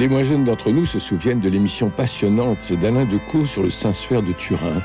Les moins jeunes d'entre nous se souviennent de l'émission passionnante d'Alain Decaux sur le Saint-Suaire de Turin.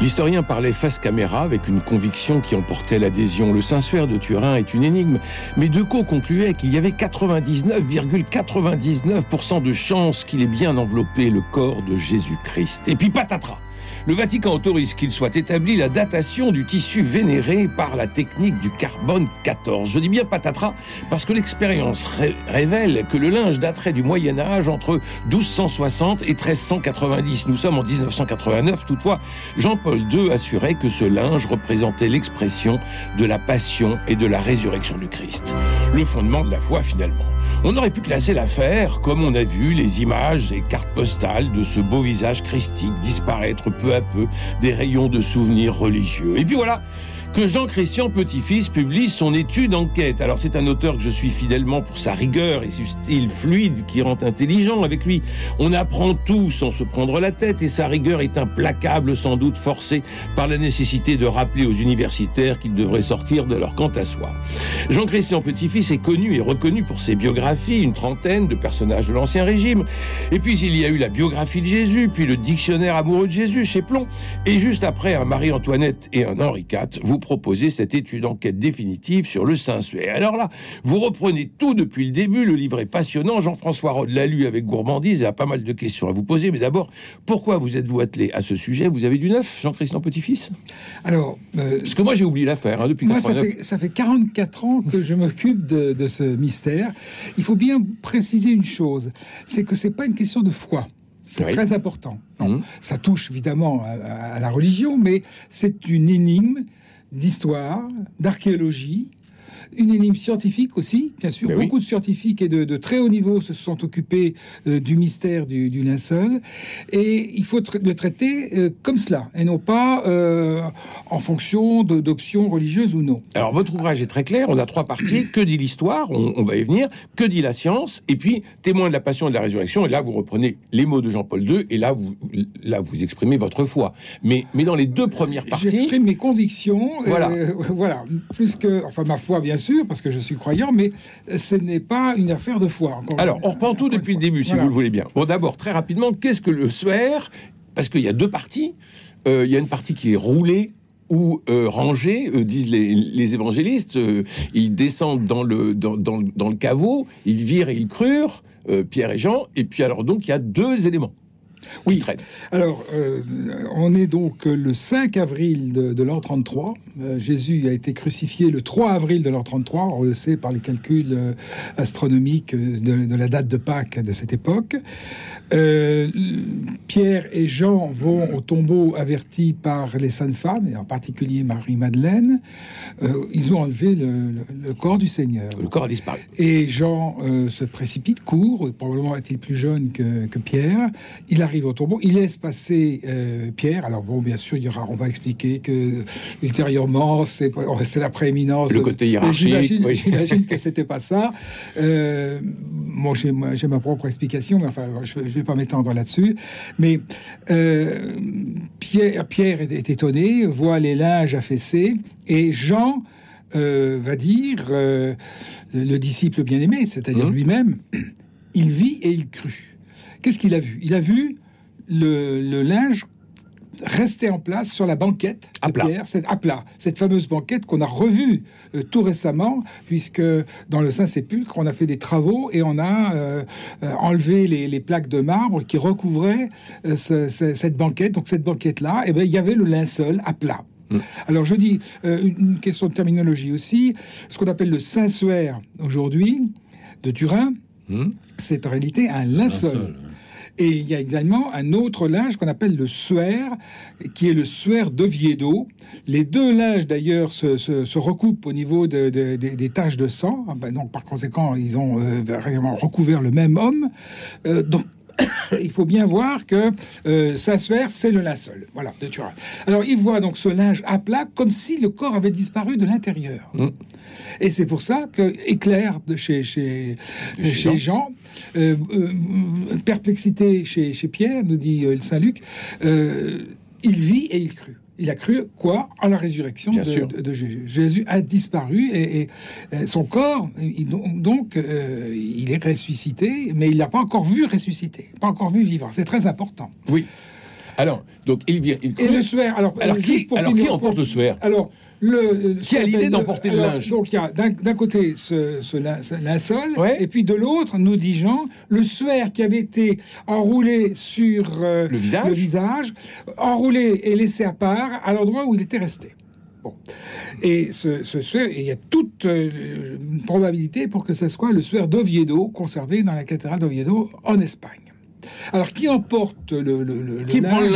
L'historien parlait face caméra avec une conviction qui emportait l'adhésion. Le Saint-Suaire de Turin est une énigme, mais Decaux concluait qu'il y avait 99,99% de chances qu'il ait bien enveloppé le corps de Jésus-Christ. Et puis patatras le Vatican autorise qu'il soit établi la datation du tissu vénéré par la technique du carbone 14. Je dis bien patatras parce que l'expérience révèle que le linge daterait du Moyen Âge entre 1260 et 1390. Nous sommes en 1989. Toutefois, Jean-Paul II assurait que ce linge représentait l'expression de la passion et de la résurrection du Christ. Le fondement de la foi finalement. On aurait pu classer l'affaire comme on a vu les images et cartes postales de ce beau visage christique disparaître peu à peu des rayons de souvenirs religieux. Et puis voilà, que Jean-Christian Petit-Fils publie son étude enquête. Alors c'est un auteur que je suis fidèlement pour sa rigueur et ce style fluide qui rend intelligent avec lui. On apprend tout sans se prendre la tête et sa rigueur est implacable, sans doute forcée par la nécessité de rappeler aux universitaires qu'ils devraient sortir de leur camp à soi. Jean-Christian Petit-Fils est connu et reconnu pour ses biographies, une trentaine de personnages de l'Ancien Régime. Et puis il y a eu la biographie de Jésus, puis le dictionnaire amoureux de Jésus chez Plomb. Et juste après un Marie-Antoinette et un Henri IV, proposer cette étude enquête définitive sur le Saint-Suaire. Alors là, vous reprenez tout depuis le début, le livre est passionnant, Jean-François Rode l'a lu avec gourmandise et a pas mal de questions à vous poser, mais d'abord, pourquoi vous êtes-vous attelé à ce sujet? Vous avez du neuf, Jean-Christian Petit-Fils? Alors... Euh, Parce que moi j'ai oublié l'affaire hein, depuis Moi ça fait, ça fait 44 ans que je m'occupe de, de ce mystère. Il faut bien préciser une chose, c'est que c'est pas une question de foi. C'est très important. Mmh. Ça touche évidemment à, à, la religion, mais c'est une énigme d'histoire, d'archéologie, une énigme scientifique aussi, bien sûr. Beaucoup de scientifiques et de, très haut niveau se sont occupés euh, du mystère du, linceul. Et il faut le traiter euh, comme cela, et non pas euh, en fonction d'options religieuses ou non. Alors, votre ouvrage est très clair. On a trois parties. que dit l'histoire? On, va y venir. Que dit la science? Et puis, témoin de la passion et de la résurrection. Et là, vous reprenez les mots de Jean-Paul II. Et là, vous, là, vous exprimez votre foi. Mais, mais dans les deux premières parties... J'exprime mes convictions. Voilà. voilà. Plus que... Enfin, ma foi, bien sûr, parce que je suis croyant, mais ce n'est pas une affaire de foi. Alors, on reprend tout depuis le début, si vous le voulez bien. Bon, d'abord, très rapidement, qu'est-ce que le sphère Parce qu'il y a deux parties. Euh, il y a une partie qui est roulée ou euh, rangée, euh, disent les, évangélistes. ils descendent dans le, dans, dans, le caveau, ils virent et ils crurent, Pierre et Jean. Et puis alors, donc, il y a deux éléments. Oui. Alors, euh, on est donc le 5 avril de, l'an 33. Euh, Jésus a été crucifié le 3 avril de l'an 33. On le sait par les calculs euh, astronomiques de, la date de Pâques de cette époque. Pierre et Jean vont au tombeau avertis par les saintes femmes, et en particulier Marie-Madeleine. ils ont enlevé le, corps du Seigneur. Le corps a disparu. Et Jean se précipite, court, probablement est-il plus jeune que, que Pierre. Il arrive au tombeau, il laisse passer euh, Pierre. Alors bon, bien sûr, il y aura, on va expliquer que ultérieurement, c'est la prééminence. Le côté hiérarchique. J'imagine que c'était pas ça. Euh, moi, j'ai ma propre explication, mais enfin, je, ne vais pas m'étendre là-dessus. Mais euh, Pierre, Pierre est, étonné, voit les linges affaissés, et Jean va dire, le, disciple bien-aimé, c'est-à-dire mmh. lui-même, il vit et il crut. Qu'est-ce qu'il a vu? Il a vu le, linge rester en place sur la banquette à plat. cette, à plat, cette fameuse banquette qu'on a revue euh, tout récemment, puisque dans le Saint-Sépulcre, on a fait des travaux et on a euh, euh, enlevé les, plaques de marbre qui recouvraient cette banquette. Donc cette banquette-là, eh ben, il y avait le linceul à plat. Mm. Alors je dis une, question de terminologie aussi, ce qu'on appelle le Saint-Suaire aujourd'hui de Turin, mm. c'est en réalité un linceul. Et il y a également un autre linge qu'on appelle le suaire, qui est le suaire d'Oviedo. Les deux linges, d'ailleurs, se, recoupent au niveau des taches de sang. Ah ben, donc, par conséquent, ils ont vraiment recouvert le même homme. donc, il faut bien voir que euh, sa sphère, c'est le linceul. Voilà, de Turin. Alors, il voit donc ce linge à plat comme si le corps avait disparu de l'intérieur. Mm. Et c'est pour ça que éclair de chez, chez, chez Jean, euh, euh, perplexité chez, chez Pierre, nous dit Saint-Luc, il vit et il crut il a cru quoi En la résurrection de, Jésus. Jésus a disparu et, son corps, donc, euh, il est ressuscité, mais il l'a pas encore vu ressusciter, pas encore vu vivre. C'est très important. Oui. Alors, donc il vient. et le suaire. Alors, alors qui, alors qui emporte le suaire Alors, le, qui a l'idée d'emporter le linge Donc il y a d'un côté ce, ce, linceul, et puis de l'autre, nous dit Jean, le suaire qui avait été enroulé sur euh, le, visage. visage, enroulé et laissé à part à l'endroit où il était resté. Bon. Et ce, ce suaire, il y a toute euh, probabilité pour que ce soit le suaire d'Oviedo, conservé dans la cathédrale d'Oviedo en Espagne. Alors, qui emporte le, le, le, qui prend le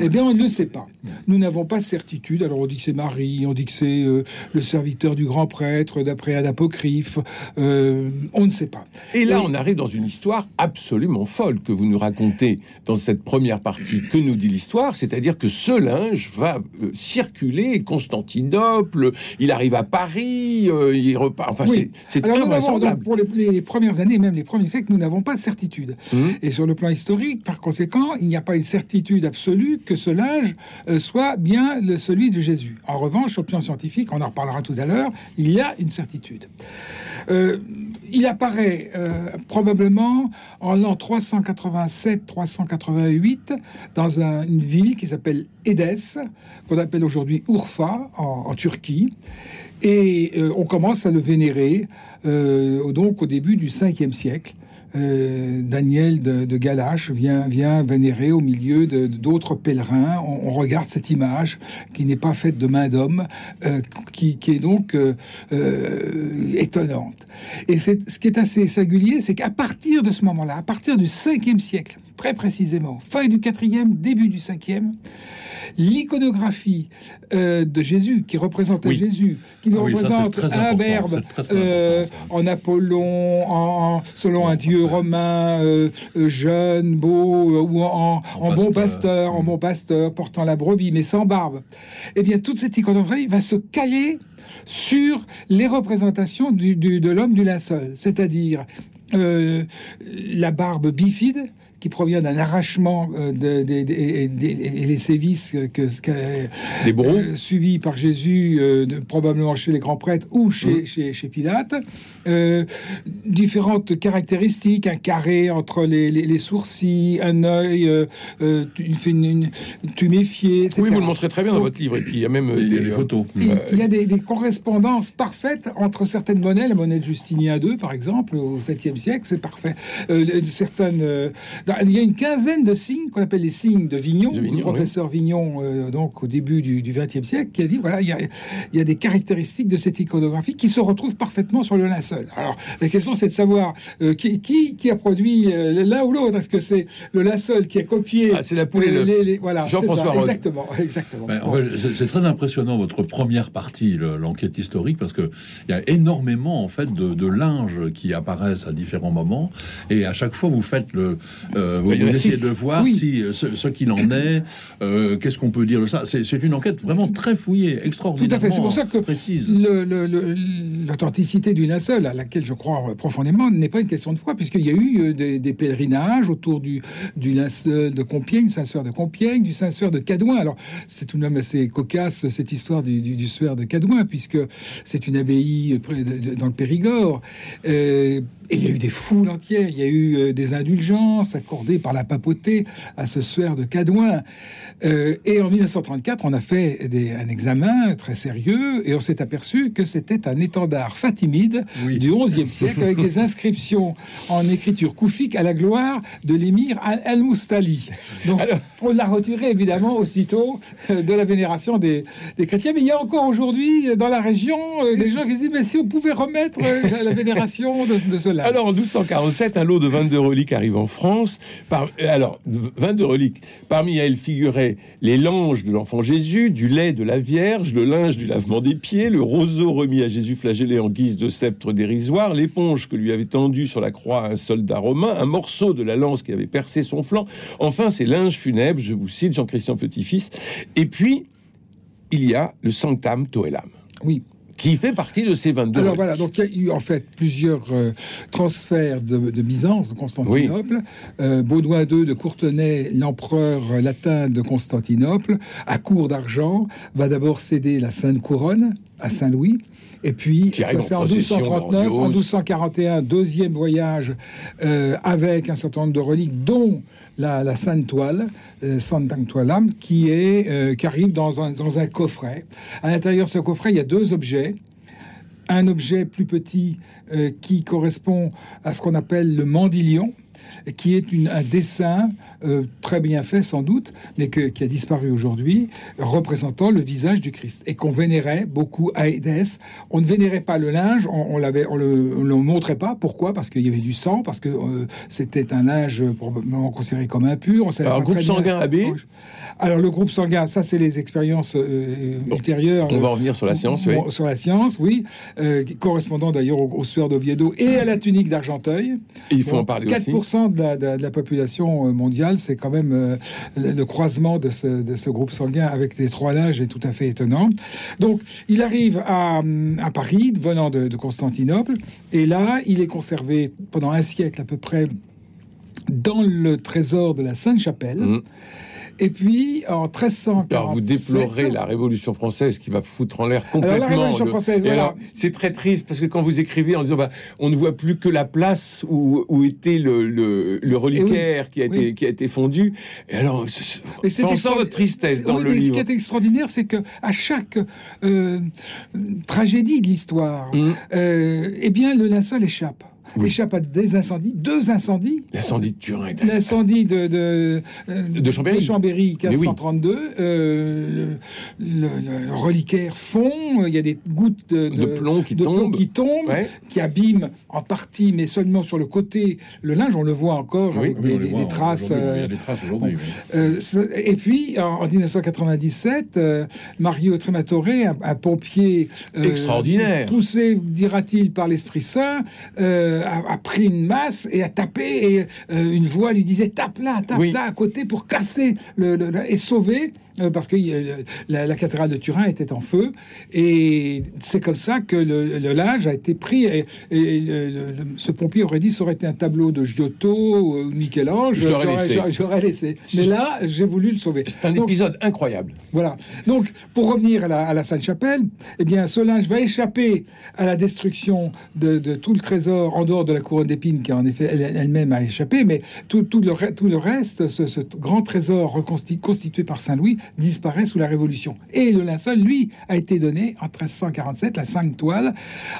eh bien, on ne le sait pas. Nous n'avons pas de certitude. Alors, on dit que c'est Marie, on dit que c'est euh, le serviteur du grand prêtre, d'après un apocryphe. Euh, on ne sait pas. Et là, on arrive dans une histoire absolument folle que vous nous racontez dans cette première partie. Que nous dit l'histoire C'est-à-dire que ce linge va euh, circuler Constantinople, il arrive à Paris, il repart. Enfin, c'est invraisemblable. Pour les, premières années, même les premiers siècles, nous n'avons pas de certitude. Hum. Et sur le plan historique, par conséquent, il n'y a pas une certitude absolue que ce linge euh, soit bien le, celui de Jésus. En revanche, au plan scientifique, on en reparlera tout à l'heure, il y a une certitude. Euh, il apparaît euh, probablement en l'an 387-388 dans une ville qui s'appelle Édesse, qu'on appelle aujourd'hui Urfa en, Turquie, et on commence à le vénérer donc au début du 5e siècle. Euh, Daniel de, Galache vient, vient vénérer au milieu d'autres pèlerins. On, regarde cette image qui n'est pas faite de main d'homme, euh, qui, est donc euh, étonnante. Et ce qui est assez singulier, c'est qu'à partir de ce moment-là, à partir du 5e siècle, très précisément, fin du 4e, début du 5e, l'iconographie euh, de Jésus, qui représente Jésus, qui nous ah représente un verbe euh, en Apollon, en, selon un dieu romain euh, jeune, beau, ou en, bon pasteur, en bon pasteur, portant la brebis, mais sans barbe. Eh bien, toute cette iconographie va se caler sur les représentations de l'homme du linceul, c'est-à-dire la barbe bifide, qui provient d'un arrachement euh, de, et les sévices que, des euh, subis par Jésus, euh, probablement chez les grands prêtres ou chez, mmh. chez, chez, Pilate. différentes caractéristiques, un carré entre les, les, sourcils, un œil une, une, tuméfié, etc. Oui, vous le montrez très bien dans votre livre, et puis il y a même des, photos. Il, y a des, correspondances parfaites entre certaines monnaies, la monnaie de Justinien II, par exemple, au 7e siècle, c'est parfait. certaines il y a une quinzaine de signes qu'on appelle les signes de Vignon, le professeur Vignon, euh, donc au début du XXe siècle, qui a dit voilà, il y a, des caractéristiques de cette iconographie qui se retrouvent parfaitement sur le linceul. Alors la question c'est de savoir euh, qui, qui, a produit euh, l'un ou l'autre? Est-ce que c'est le linceul qui a copié ah, C'est la poule et Voilà, Jean-François Exactement, exactement. Ben, c'est très impressionnant votre première partie, l'enquête historique, parce que il y a énormément en fait de, de linge qui apparaissent à différents moments, et à chaque fois vous faites le euh, vous, essayez de voir si euh, ce, qu'il en est, euh, qu'est-ce qu'on peut dire de ça. C'est une enquête vraiment très fouillée, extraordinaire. Tout à fait. C'est pour ça que précise. L'authenticité du linceul, à laquelle je crois profondément, n'est pas une question de foi, puisqu'il y a eu des, pèlerinages autour du, du linceul de Compiègne, Saint-Suaire de Compiègne, du Saint-Suaire de Cadouin. Alors, c'est tout de même assez cocasse cette histoire du, du, du Suaire de Cadouin, puisque c'est une abbaye dans le Périgord. Et il y a eu des foules entières, il y a eu des indulgences accordé par la papauté à ce suaire de Cadouin. Euh, et en 1934, on a fait un examen très sérieux et on s'est aperçu que c'était un étendard fatimide du XIe siècle avec des inscriptions en écriture koufique à la gloire de l'émir Al-Moustali. Donc, on l'a retiré évidemment aussitôt euh, de la vénération des, chrétiens. Mais il y a encore aujourd'hui dans la région euh, des gens qui disent mais si on pouvait remettre la vénération de, de Alors en 1247, un lot de 22 reliques arrive en France. Par, alors 22 reliques. Parmi elles figuraient les langes de l'enfant Jésus, du lait de la Vierge, le linge du lavement des pieds, le roseau remis à Jésus flagellé en guise de sceptre dérisoire, l'éponge que lui avait tendue sur la croix un soldat romain, un morceau de la lance qui avait percé son flanc. Enfin, ces linges funèbres, je vous cite Jean-Christian Petit-Fils. Et puis, il y a le Sanctam Toelam. Oui, qui fait partie de ces 22. Alors voilà, donc il y a eu en fait plusieurs euh, transferts de, Byzance, de Constantinople. Euh, Baudouin II de Courtenay, l'empereur latin de Constantinople, à court d'argent, va d'abord céder la Sainte Couronne à Saint-Louis. Et puis, c'est en 1239, en 1241, deuxième voyage euh, avec un certain nombre de reliques, dont la, Sainte Toile, euh, Toilam, qui, est, euh, qui arrive dans un, dans un coffret. À l'intérieur de ce coffret, il y a deux objets un objet plus petit euh, qui correspond à ce qu'on appelle le mandilion, qui est un dessin euh, très bien fait sans doute, mais qui a disparu aujourd'hui, représentant le visage du Christ et qu'on vénérait beaucoup à Édesse. On ne vénérait pas le linge, on, l'avait, on le, le, montrait pas. Pourquoi? Parce qu'il y avait du sang, parce que euh, c'était un linge probablement considéré comme impur. On Alors, groupe sanguin abbé alors le groupe sanguin, ça c'est les expériences euh, ultérieures. On va revenir sur la science, oui. Sur la science, oui, correspondant d'ailleurs au, au sueur d'Oviedo et à la tunique d'Argenteuil. Il faut en parler 4 aussi. 4% de la, population mondiale c'est quand même euh, le, croisement de ce, groupe sanguin avec les trois linges est tout à fait étonnant. Donc, il arrive à, Paris, venant de, Constantinople, et là, il est conservé pendant un siècle à peu près dans le trésor de la Sainte-Chapelle. Mmh. Et puis, en 1347... Alors, vous déplorez la Révolution française qui va foutre en l'air complètement... la Révolution française, voilà. C'est très triste, parce que quand vous écrivez en disant, bah, on ne voit plus que la place où, où était le, le, reliquaire qui, a été, qui a été fondu. Et alors, c'est votre tristesse dans le livre. Ce qui est extraordinaire, c'est que à chaque euh, tragédie de l'histoire, mmh. euh, eh bien, le linceul échappe échappe à des incendies, deux incendies. L'incendie de Turin. L'incendie de, de, de, Chambéry. De Chambéry 1532. Euh, le, reliquaire fond, il y a des gouttes de, plomb qui tombent, qui, tombent qui abîment en partie, mais seulement sur le côté. Le linge, on le voit encore avec des, traces. il y a des traces aujourd'hui. Euh, et puis, en, 1997, euh, Mario Trematore, un, pompier extraordinaire, poussé, dira-t-il, par l'Esprit Saint, a, pris une masse et a tapé et euh, une voix lui disait tape là, tape là à côté pour casser le, et sauver euh, parce que la, cathédrale de Turin était en feu. Et c'est comme ça que le, linge a été pris. Et, ce pompier aurait dit ça aurait été un tableau de Giotto ou Michel-Ange j'aurais laissé. mais là j'ai voulu le sauver. C'est un épisode incroyable. voilà. Donc pour revenir à la, à la Sainte-Chapelle eh bien ce linge va échapper à la destruction de, tout le trésor en dehors de la couronne d'épines qui en effet elle-même a échappé. Mais tout, tout, le, tout le reste ce, ce grand trésor reconstitué par Saint-Louis disparaît sous la Révolution. Et le linceul, lui, a été donné en 1347, la cinq toiles,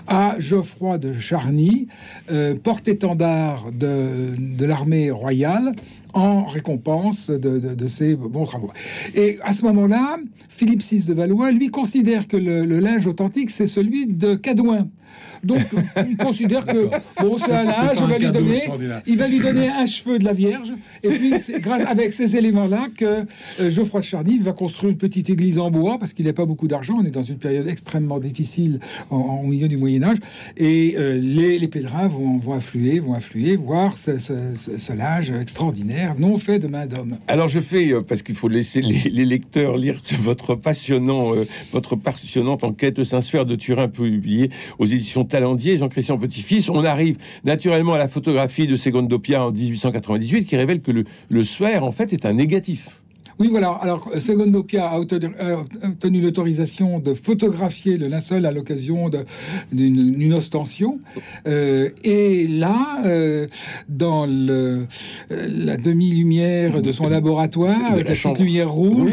à Geoffroy de Charny, euh, porte-étendard de, de l'armée royale, en récompense de, de, ses bons travaux. Et à ce moment-là, Philippe VI de Valois, lui, considère que le, le linge authentique, c'est celui de Cadouin. Donc, il considère que bon, c'est un linge, il va, lui donner, il va lui donner un cheveu de la Vierge. Et puis, c'est avec ces éléments-là que euh, Geoffroy de Charny va construire une petite église en bois, parce qu'il n'a pas beaucoup d'argent. On est dans une période extrêmement difficile en, milieu du Moyen-Âge. Et euh, les, les, pèlerins vont, vont, affluer, vont affluer, voir ce, ce, linge extraordinaire, non fait de main d'homme. Alors, je fais, euh, parce qu'il faut laisser les, lecteurs lire votre passionnant, votre passionnante enquête Saint-Suaire de Turin publiée aux éditions Talendier, Jean-Christian Petit-Fils. On arrive naturellement à la photographie de Segondopia en 1898 qui révèle que le, le en fait, est un négatif. Oui, voilà. Alors, Segondopia a euh, obtenu l'autorisation de photographier le linceul à l'occasion d'une ostension. Euh, et là, euh, dans le, la demi-lumière de son laboratoire, avec la, la lumière rouge,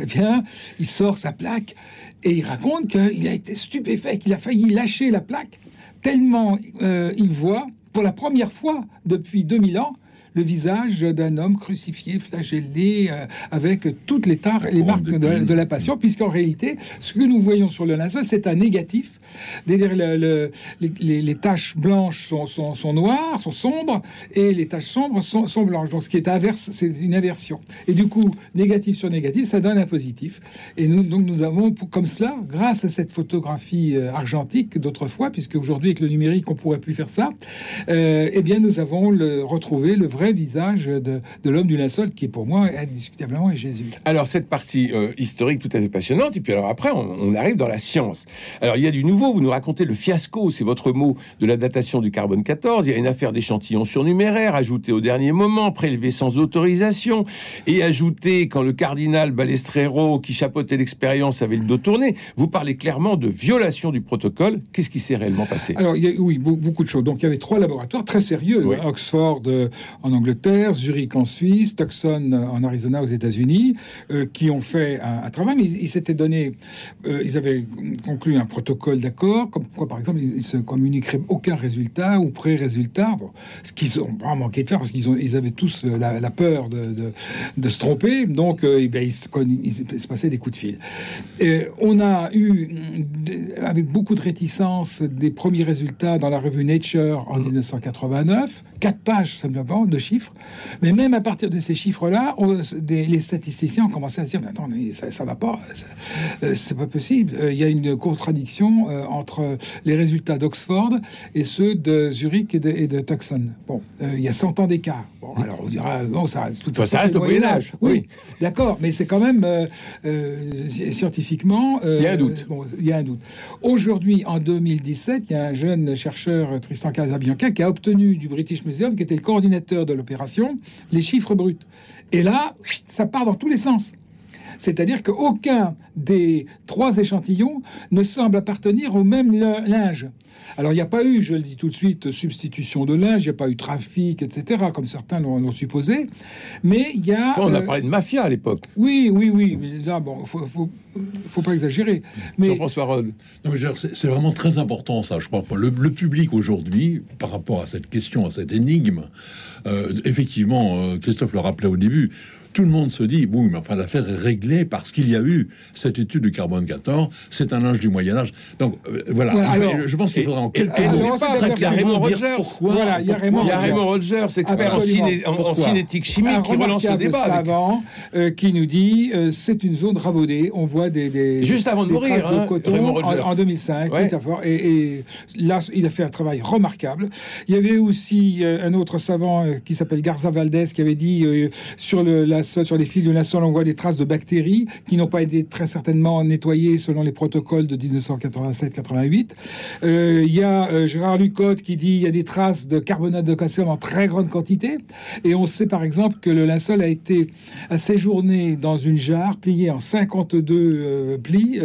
eh bien, il sort sa plaque et il raconte qu'il a été stupéfait, qu'il a failli lâcher la plaque, tellement euh, il voit, pour la première fois depuis 2000 ans, le visage d'un homme crucifié, flagellé, euh, avec toutes les, tares, les marques de, la passion, puisqu'en réalité, ce que nous voyons sur le linceul, c'est un négatif. Le, les, taches blanches sont, sont, noires, sont sombres, et les taches sombres sont, sont blanches. Donc, ce qui est inverse, c'est une inversion. Et du coup, négatif sur négatif, ça donne un positif. Et nous, donc, nous avons, comme cela, grâce à cette photographie euh, argentique d'autrefois, puisque aujourd'hui, avec le numérique, on pourrait plus faire ça, euh, eh bien, nous avons le, retrouvé le vrai visage de, de l'homme du linceul, qui est pour moi indiscutablement est Jésus. Alors, cette partie euh, historique tout à fait passionnante, et puis alors après, on, arrive dans la science. Alors, il y a du nouveau, vous nous racontez le fiasco, c'est votre mot, de la datation du carbone 14. Il y a une affaire d'échantillons surnuméraires, ajoutée au dernier moment, prélevée sans autorisation, et ajoutée quand le cardinal Balestrero, qui chapeautait l'expérience, avait le dos tourné. Vous parlez clairement de violation du protocole. Qu'est-ce qui s'est réellement passé? Alors, il y a, oui, beaucoup de choses. Donc, il y avait trois laboratoires très sérieux. Oxford euh, en Angleterre, Zurich en Suisse, Tucson euh, en Arizona aux États-Unis, euh, qui ont fait un, travail, mais ils, s'étaient donné, ils avaient conclu un protocole d'accord, comme quoi, par exemple, ils, ne se communiqueraient aucun résultat ou pré-résultat, ce qu'ils ont pas manqué de faire parce qu'ils ils avaient tous la, peur de, de, se tromper, donc eh ben, il, se, il, se, passait des coups de fil. Et on a eu, avec beaucoup de réticence, des premiers résultats dans la revue Nature en 1989, mmh. Quatre pages simplement de chiffres, mais même à partir de ces chiffres-là, les statisticiens ont commencé à se dire attends, mais ça, ça va pas, euh, c'est pas possible. Euh, il y a une contradiction euh, entre les résultats d'Oxford et ceux de Zurich et de, Tucson. Bon, il y a 100 ans d'écart. Bon, alors on dira non, ça, tout ça reste le Moyen Âge. Oui, d'accord, mais c'est quand même scientifiquement. il y a un doute. il y a un doute. Aujourd'hui, en 2017, il y a un jeune chercheur, Tristan Casabianca, qui a obtenu du British Museum, qui était le coordinateur de l'opération, les chiffres bruts. Et là, ça part dans tous les sens. C'est-à-dire qu'aucun des trois échantillons ne semble appartenir au même linge. Alors, il n'y a pas eu, je le dis tout de suite, substitution de linge, il n'y a pas eu trafic, etc., comme certains l'ont supposé. Mais il y a. on a euh, parlé de mafia à l'époque. Oui, oui, oui. Mais là, bon, il faut, faut, faut, pas exagérer. Mais... Jean-François C'est vraiment très important, ça, je crois. Le, le public aujourd'hui, par rapport à cette question, à cette énigme, euh, effectivement, euh, Christophe le rappelait au début, tout le monde se dit, bon, mais enfin, l'affaire est réglée parce qu'il y a eu cette étude du carbone 14, c'est un âge du Moyen-Âge. Donc, euh, voilà. je, pense qu'il faudra en quelques mots. Il y a Raymond Rogers. Voilà, il y a Raymond Rogers, expert en, cinétique chimique, qui relance le débat. savant euh, qui nous dit euh, c'est une zone ravaudée. On voit des, des juste avant de mourir, de hein, coton en, 2005. et, et, là, il a fait un travail remarquable. Il y avait aussi un autre savant qui s'appelle Garza Valdez qui avait dit sur le, la sur les fils de la on voit des traces de bactéries qui n'ont pas été très certainement nettoyées selon les protocoles de 1987-88. Euh, il y a euh, Gérard Lucotte qui dit il y a des traces de carbonate de calcium en très grande quantité. Et on sait par exemple que le linceul a été séjourné dans une jarre pliée en 52 euh, plis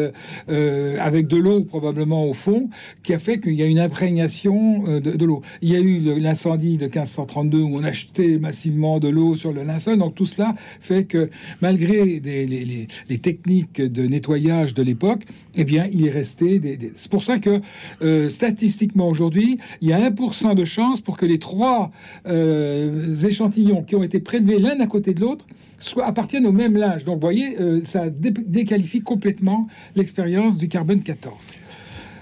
avec de l'eau probablement au fond qui a fait qu'il y a une imprégnation de, de l'eau. Il y a eu l'incendie de 1532 où on achetait massivement de l'eau sur le linceul. Donc tout cela fait que malgré les, techniques de nettoyage de l'époque, eh bien, il est resté des... C'est pour ça que euh, statistiquement aujourd'hui, il y a 1% de chance pour que les trois euh, échantillons qui ont été prélevés l'un à côté de l'autre appartiennent au même linge. Donc, vous voyez, euh, ça déqualifie complètement l'expérience du carbone 14.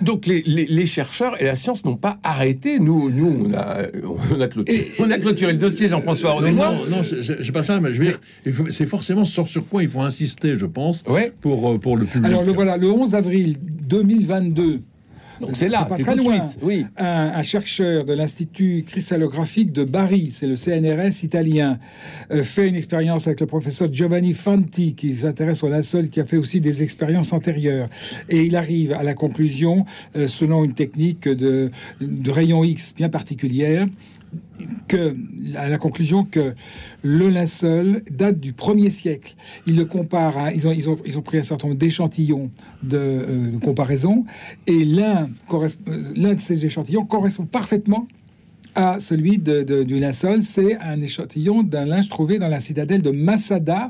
Donc les, chercheurs et la science n'ont pas arrêté. Nous, nous on, a, on, a clôturé, on a clôturé le dossier, Jean-François. Non, non, non, je, pas ça, mais je veux dire, c'est forcément sur, sur quoi il faut insister, je pense, pour, euh, pour le public. Alors le voilà, le 11 avril 2022, donc c'est là, c'est très loin. Oui. Un, chercheur de l'Institut cristallographique de Bari, c'est le CNRS italien, euh, fait une expérience avec le professeur Giovanni Fanti, qui s'intéresse au linceul, qui a fait aussi des expériences antérieures. Et il arrive à la conclusion, euh, selon une technique de, de rayon X bien particulière, que, à la conclusion que le linceul date du 1er siècle. Ils le comparent, ils, ont, ils, ont, ils ont pris un certain nombre d'échantillons de, euh, comparaison, et l'un, euh, l'un de ces échantillons correspond parfaitement à celui de, du linceul. C'est un échantillon d'un linge trouvé dans la citadelle de Masada,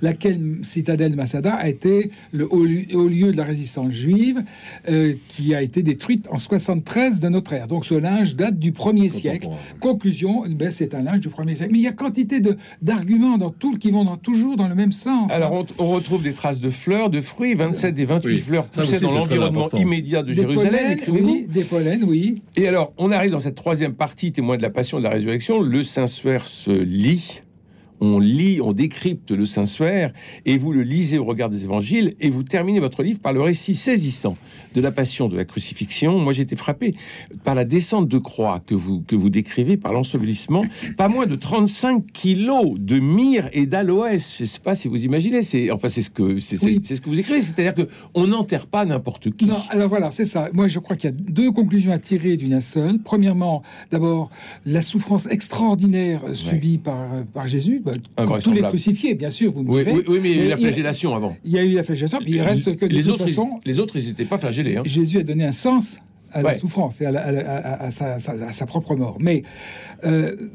laquelle citadelle de Masada a été le haut, lieu de la résistance juive, euh, qui a été détruite en 73 de notre ère. Donc ce linge date du 1er siècle. Conclusion, ben, c'est un linge du 1er siècle. Mais il y a quantité d'arguments dans tout qui vont dans, toujours dans le même sens. Alors hein. on, retrouve des traces de fleurs, de fruits, 27 des 28 fleurs poussaient dans l'environnement immédiat de Jérusalem. oui, des pollens, oui. Et alors, on arrive dans cette troisième partie, témoin de la passion de la résurrection, le Saint-Suaire se lit on lit, on décrypte le Saint-Suaire, et vous le lisez au regard des évangiles, et vous terminez votre livre par le récit saisissant de la passion, de la crucifixion. Moi, j'ai été frappé par la descente de croix que vous, que vous décrivez, par l'ensevelissement. Pas moins de 35 kilos de myrrhe et d'aloès. Je ne sais pas si vous imaginez, c'est, enfin, c'est ce que, c'est, ce que vous écrivez. C'est-à-dire qu'on n'enterre pas n'importe qui. Non, alors voilà, c'est ça. Moi, je crois qu'il y a deux conclusions à tirer d'une seule. Premièrement, d'abord, la souffrance extraordinaire subie par, par Jésus bah, tous les crucifiés, bien sûr, vous me oui, direz. Oui, mais, il y a eu la flagellation avant. Il y a eu la flagellation, mais il reste que de les toute autres, façon... les autres, ils n'étaient pas flagellés. Hein. Jésus a donné un sens à la souffrance et à, sa, propre mort. Mais euh,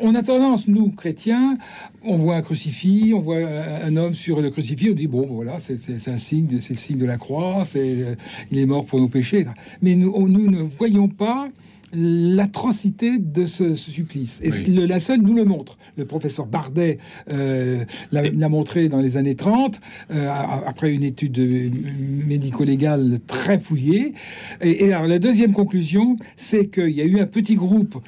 on a tendance, nous chrétiens, on voit un crucifix, on voit un homme sur le crucifix, on dit bon, voilà, c'est un signe, c'est le signe de la croix, c'est il est mort pour nos péchés. Mais nous, nous ne voyons pas l'atrocité de ce, supplice. Et le, la seule nous le montre. Le professeur Bardet euh, l'a montré dans les années 30, euh, après une étude médico-légale très fouillée. Et, et alors, la deuxième conclusion, c'est qu'il y a eu un petit groupe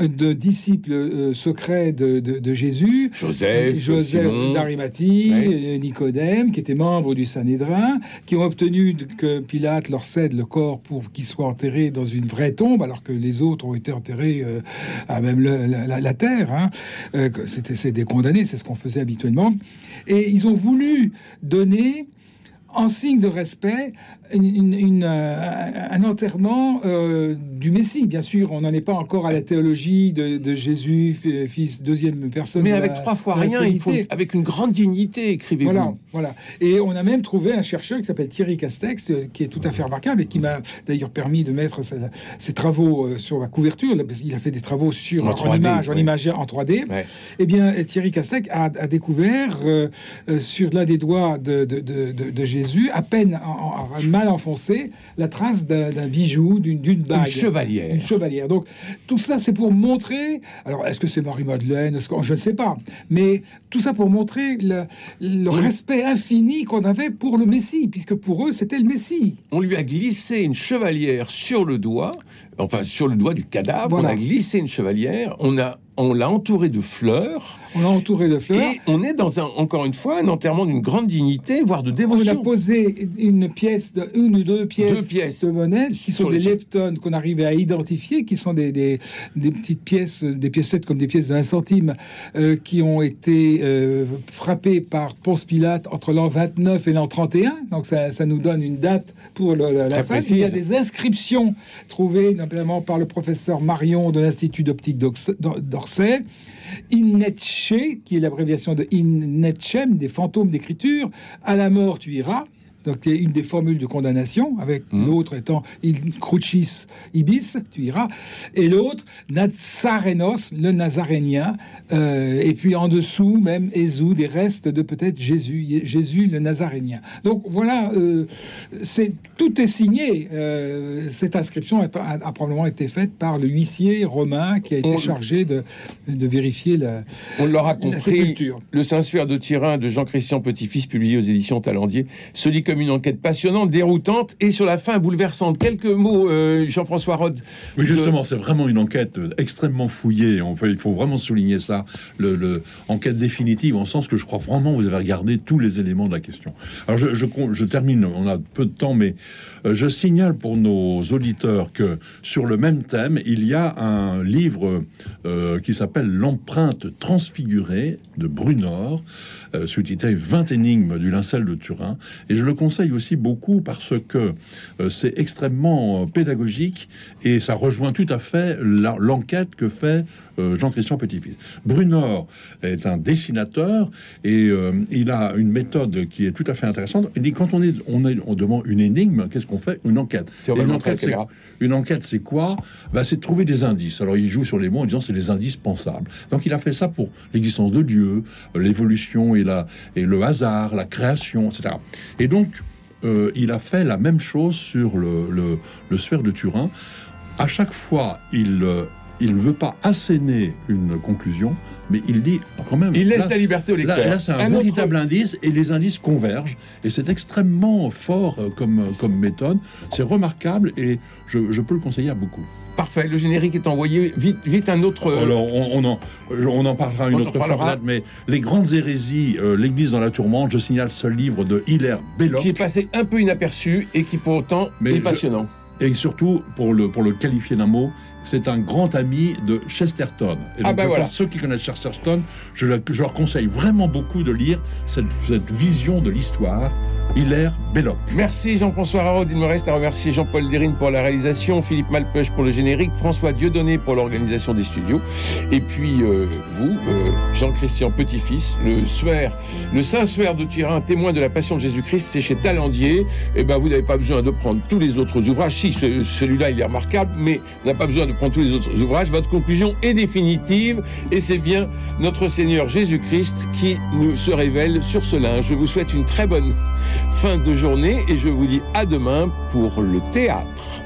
de disciples euh, secrets de, Jésus, Joseph, Joseph d'Arimathie, euh, Nicodème, qui étaient membres du Sanhédrin, qui ont obtenu que Pilate leur cède le corps pour qu'il soit enterré dans une vraie tombe, alors que les autres ont été enterrés euh, à même la, terre. Hein. C'était c'est des condamnés, c'est ce qu'on faisait habituellement. Et ils ont voulu donner en signe de respect une, euh, un enterrement euh, du Messie, bien sûr. On n'en est pas encore à la théologie de, Jésus, fils deuxième personne. Mais avec trois fois rien, il faut avec une grande dignité, écrivez-vous. Voilà, voilà. Et on a même trouvé un chercheur qui s'appelle Thierry Castex, euh, qui est tout à fait remarquable et qui m'a d'ailleurs permis de mettre ses, travaux sur la couverture. Il a fait des travaux sur en, image, en image en 3D. Eh bien, Thierry Castex a, découvert sur l'un des doigts de, de, Jésus, à peine en, en mal enfoncé la trace d'un bijou, d'une bague. Une chevalière. Une chevalière. Donc, tout ça, c'est pour montrer. Alors, est-ce que c'est Marie-Madeleine Je ne sais pas. Mais tout ça pour montrer le, respect infini qu'on avait pour le Messie, puisque pour eux, c'était le Messie. On lui a glissé une chevalière sur le doigt, enfin, sur le doigt du cadavre. On a glissé une chevalière. On a on l'a entouré de fleurs. On l'a entouré de fleurs. Et on est dans un, encore une fois, un enterrement d'une grande dignité, voire de dévotion. On a posé une pièce, de, une ou deux pièces, de monnaie qui sont des leptones qu'on arrivait à identifier, qui sont des, des, petites pièces, des piécettes comme des pièces d'un centime, euh, qui ont été euh, frappées par Ponce Pilate entre l'an 29 et l'an 31. Donc ça, ça, nous donne une date pour la, la Il y a des inscriptions trouvées notamment par le professeur Marion de l'Institut d'optique d'Orsay Innetche, qui est l'abréviation de Innetchem, des fantômes d'écriture, à la mort tu iras, donc une des formules de condamnation, avec mmh. l'autre étant in crucis ibis, tu iras, et l'autre Nazarenos, le nazarénien, euh, et puis en dessous même Ezou, des restes de peut-être Jésus, Jésus le nazarénien. Donc voilà, euh, c'est tout est signé. Euh, cette inscription a, probablement été faite par le huissier romain qui a été chargé de, de, vérifier la. On l'aura compris. Le Saint-Suaire de Turin de Jean-Christian Petit-Fils, publié aux éditions Talendier, se lit comme une enquête passionnante, déroutante et sur la fin bouleversante. Quelques mots, euh, Jean-François Rode. Oui, justement, c'est vraiment une enquête extrêmement fouillée. On peut, il faut vraiment souligner ça. Le, enquête définitive, en sens que je crois vraiment vous avez regardé tous les éléments de la question. Alors, je, je termine. On a peu de temps, mais euh, je signale pour nos auditeurs que sur le même thème, il y a un livre euh, qui s'appelle L'empreinte transfigurée de Brunor, sous-titré 20 énigmes du lincel de Turin. Et je le conseille aussi beaucoup parce que euh, c'est extrêmement pédagogique et ça rejoint tout à fait l'enquête que fait Jean-Christian Petit-Fils. Brunor est un dessinateur et il a une méthode qui est tout à fait intéressante. Il dit quand on est on est on demande une énigme, qu'est-ce qu'on fait? Une enquête. une enquête, c'est une enquête, c'est quoi? Bah, C'est de trouver des indices. Alors il joue sur les mots en disant c'est les indices pensables. Donc il a fait ça pour l'existence de Dieu, l'évolution et la et le hasard, la création, etc. Et donc, euh, il a fait la même chose sur le, le, sphère de Turin. À chaque fois, il, euh, il ne veut pas asséner une conclusion, mais il dit quand même. Il laisse la liberté au lecteur. Là, c'est un, véritable indice et les indices convergent. Et c'est extrêmement fort euh, comme, comme méthode. C'est remarquable et je, je peux le conseiller à beaucoup. Parfait, le générique est envoyé. Vite, vite un autre. Euh, Alors, on, en, on en parlera une autre fois, mais Les Grandes Hérésies, euh, l'Église dans la tourmente, je signale ce livre de Hilaire Belloc. Qui est passé un peu inaperçu et qui pour autant est passionnant. Et surtout, pour le, pour le qualifier d'un mot, c'est un grand ami de Chesterton. Et ah ben voilà. ceux qui connaissent Chesterton, je, leur conseille vraiment beaucoup de lire cette, cette vision de l'histoire Hilaire Belloc. Merci Jean-François Raud. Il me reste à remercier Jean-Paul Derine pour la réalisation, Philippe Malpeuch pour le générique, François Dieudonné pour l'organisation des studios, et puis euh, vous, euh, Jean-Christian Petit-Fils, le suaire, le Saint-Suaire de Turin, témoin de la Passion de Jésus-Christ, c'est chez Talandier. Eh ben vous n'avez pas besoin de prendre tous les autres ouvrages. Si celui-là il est remarquable, mais on n'a pas besoin de prendre tous les autres ouvrages. Votre conclusion est définitive, et c'est bien notre Seigneur Jésus-Christ qui nous se révèle sur cela. Je vous souhaite une très bonne fin de journée et je vous dis à demain pour le théâtre.